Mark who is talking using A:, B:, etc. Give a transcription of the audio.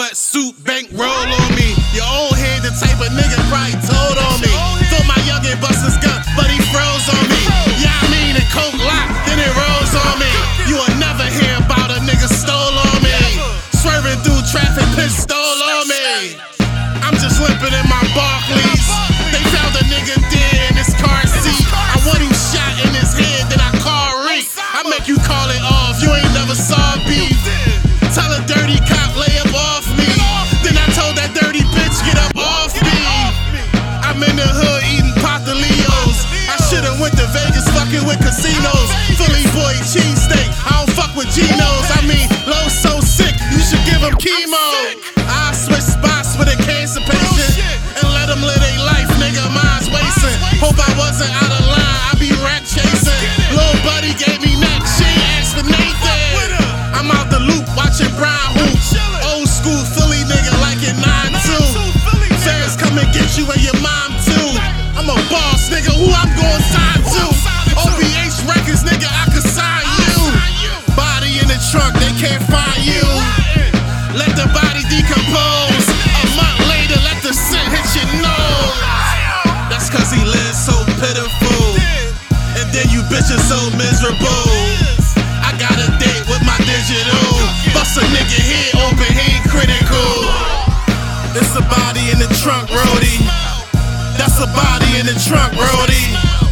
A: sweatsuit, bankroll. I'm in the hood eating Pata I should've went to Vegas fucking with casinos. Philly boy cheesesteak. I don't fuck with Geno's. I mean, low so sick, you should give him chemo. I switch spots. Just so miserable. I got a date with my digital. Bust a nigga head open, he ain't critical. It's a body in the trunk, Brody. That's a body in the trunk, Brody.